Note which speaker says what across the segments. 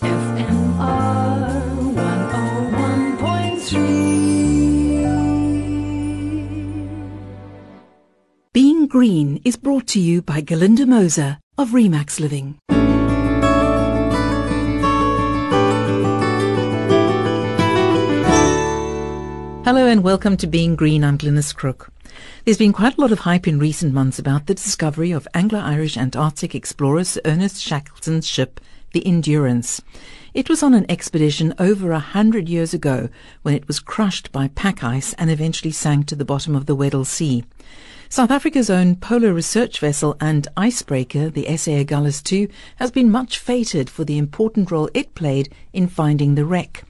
Speaker 1: FMR 101.3. Being Green is brought to you by Galinda Moser of Remax Living.
Speaker 2: Hello and welcome to Being Green. I'm Glynis Crook. There's been quite a lot of hype in recent months about the discovery of Anglo-Irish Antarctic explorer Sir Ernest Shackleton's ship, the Endurance. It was on an expedition over a hundred years ago when it was crushed by pack ice and eventually sank to the bottom of the Weddell Sea. South Africa's own polar research vessel and icebreaker, the SA Agulhas II, has been much feted for the important role it played in finding the wreck.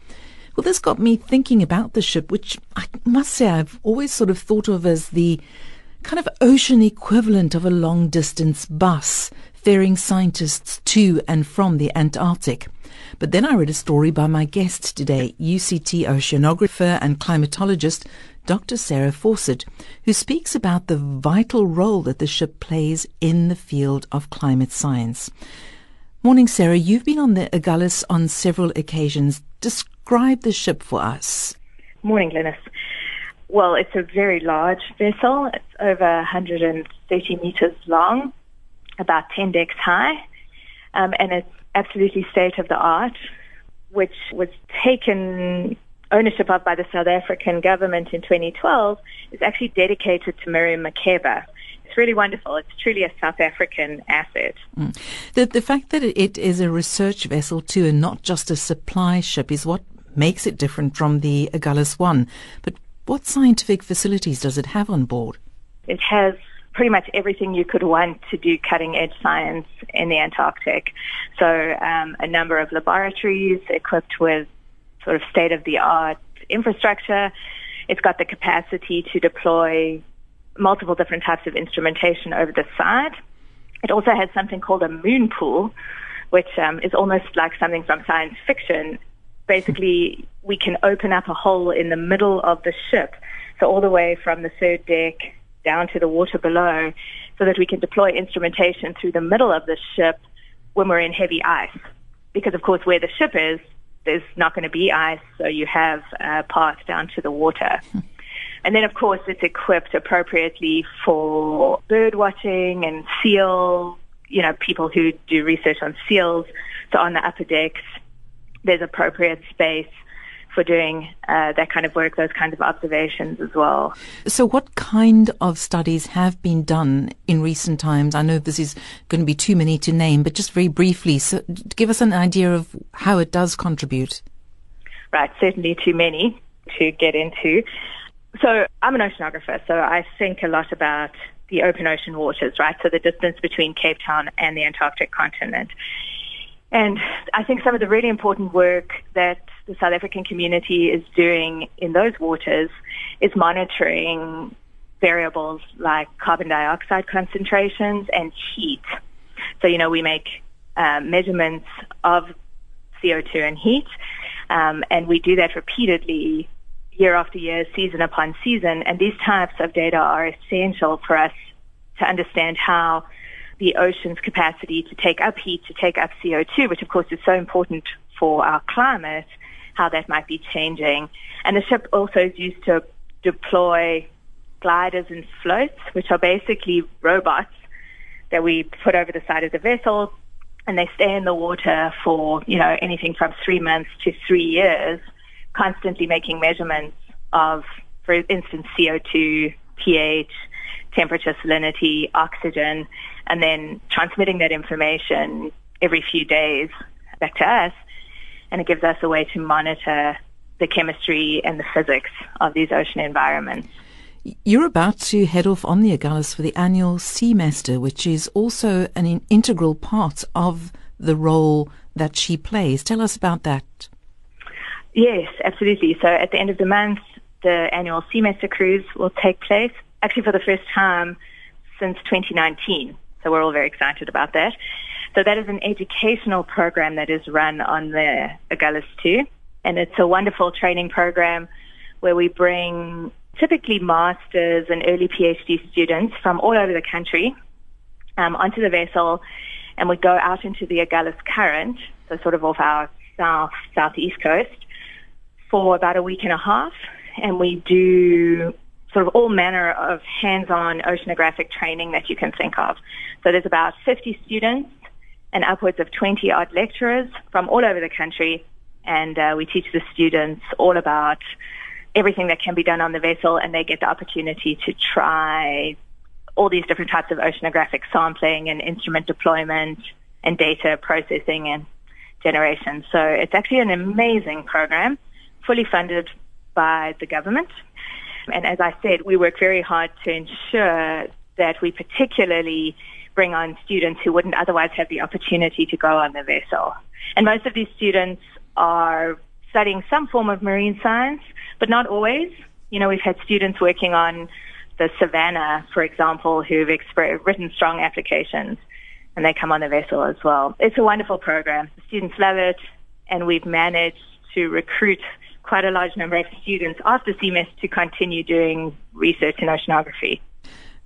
Speaker 2: Well, this got me thinking about the ship, which I must say I've always sort of thought of as the kind of ocean equivalent of a long distance bus ferrying scientists to and from the Antarctic. But then I read a story by my guest today, UCT oceanographer and climatologist Dr. Sarah Fawcett, who speaks about the vital role that the ship plays in the field of climate science. Morning, Sarah. You've been on the Agulhas on several occasions. Describe the ship for us.
Speaker 3: Morning, Glynis. Well, it's a very large vessel. It's over 130 meters long, about 10 decks high, um, and it's absolutely state of the art, which was taken ownership of by the South African government in 2012. Is actually dedicated to Miriam Makeba. It's really wonderful. It's truly a South African asset.
Speaker 2: Mm. The, the fact that it is a research vessel too and not just a supply ship is what makes it different from the Agulhas 1. But what scientific facilities does it have on board?
Speaker 3: It has pretty much everything you could want to do cutting edge science in the Antarctic. So um, a number of laboratories equipped with sort of state of the art infrastructure. It's got the capacity to deploy multiple different types of instrumentation over the side. It also has something called a moon pool, which um, is almost like something from science fiction. Basically, we can open up a hole in the middle of the ship, so all the way from the third deck down to the water below, so that we can deploy instrumentation through the middle of the ship when we're in heavy ice. Because, of course, where the ship is, there's not going to be ice, so you have a path down to the water. And then, of course, it's equipped appropriately for bird watching and seal, you know, people who do research on seals. So on the upper decks, there's appropriate space for doing uh, that kind of work, those kinds of observations as well.
Speaker 2: So, what kind of studies have been done in recent times? I know this is going to be too many to name, but just very briefly, so give us an idea of how it does contribute.
Speaker 3: Right, certainly too many to get into. So I'm an oceanographer, so I think a lot about the open ocean waters, right? So the distance between Cape Town and the Antarctic continent. And I think some of the really important work that the South African community is doing in those waters is monitoring variables like carbon dioxide concentrations and heat. So, you know, we make uh, measurements of CO2 and heat, um, and we do that repeatedly year after year, season upon season. And these types of data are essential for us to understand how the ocean's capacity to take up heat, to take up CO2, which of course is so important for our climate, how that might be changing. And the ship also is used to deploy gliders and floats, which are basically robots that we put over the side of the vessel and they stay in the water for, you know, anything from three months to three years constantly making measurements of, for instance, CO2, pH, temperature, salinity, oxygen, and then transmitting that information every few days back to us. And it gives us a way to monitor the chemistry and the physics of these ocean environments.
Speaker 2: You're about to head off on the Agulhas for the annual SEAmester, which is also an integral part of the role that she plays. Tell us about that.
Speaker 3: Yes, absolutely. So at the end of the month, the annual SEAmester cruise will take place, actually for the first time since 2019. So we're all very excited about that. So that is an educational program that is run on the Agulhas II. And it's a wonderful training program where we bring typically masters and early PhD students from all over the country um, onto the vessel and we go out into the Agulhas current so sort of off our south, southeast coast, for about a week and a half. And we do sort of all manner of hands-on oceanographic training that you can think of. So there's about 50 students and upwards of 20 odd lecturers from all over the country. And uh, we teach the students all about everything that can be done on the vessel and they get the opportunity to try all these different types of oceanographic sampling and instrument deployment and data processing and generation. So it's actually an amazing program, fully funded by the government. And as I said, we work very hard to ensure that we particularly bring on students who wouldn't otherwise have the opportunity to go on the vessel. And most of these students are studying some form of marine science, but not always. You know, we've had students working on the Savannah, for example, who've exp- written strong applications and they come on the vessel as well. It's a wonderful program. The students love it and we've managed to recruit quite a large number of students after SEAmester to continue doing research in oceanography.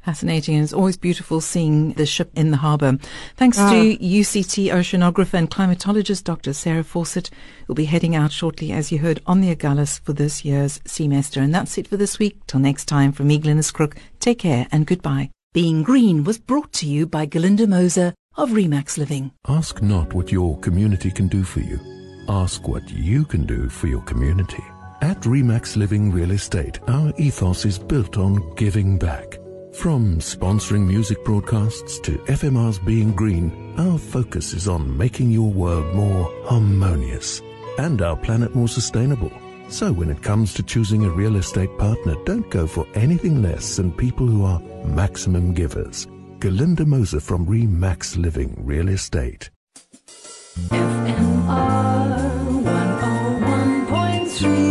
Speaker 2: Fascinating, and it's always beautiful seeing the ship in the harbour. Thanks to ah. UCT oceanographer and climatologist Dr. Sarah Fawcett, who'll be heading out shortly, as you heard, on the Agulhas for this year's SEAmester. And that's it for this week. Till next time, from me, Glynis Crook, take care and goodbye.
Speaker 1: Being Green was brought to you by Galinda Moser of Remax Living.
Speaker 4: Ask not what your community can do for you. Ask what you can do for your community. At Remax Living Real Estate, our ethos is built on giving back. From sponsoring music broadcasts to FMR's Being Green, our focus is on making your world more harmonious and our planet more sustainable. So when it comes to choosing a real estate partner, don't go for anything less than people who are maximum givers. Galinda Moser from Remax Living Real Estate.
Speaker 1: FM between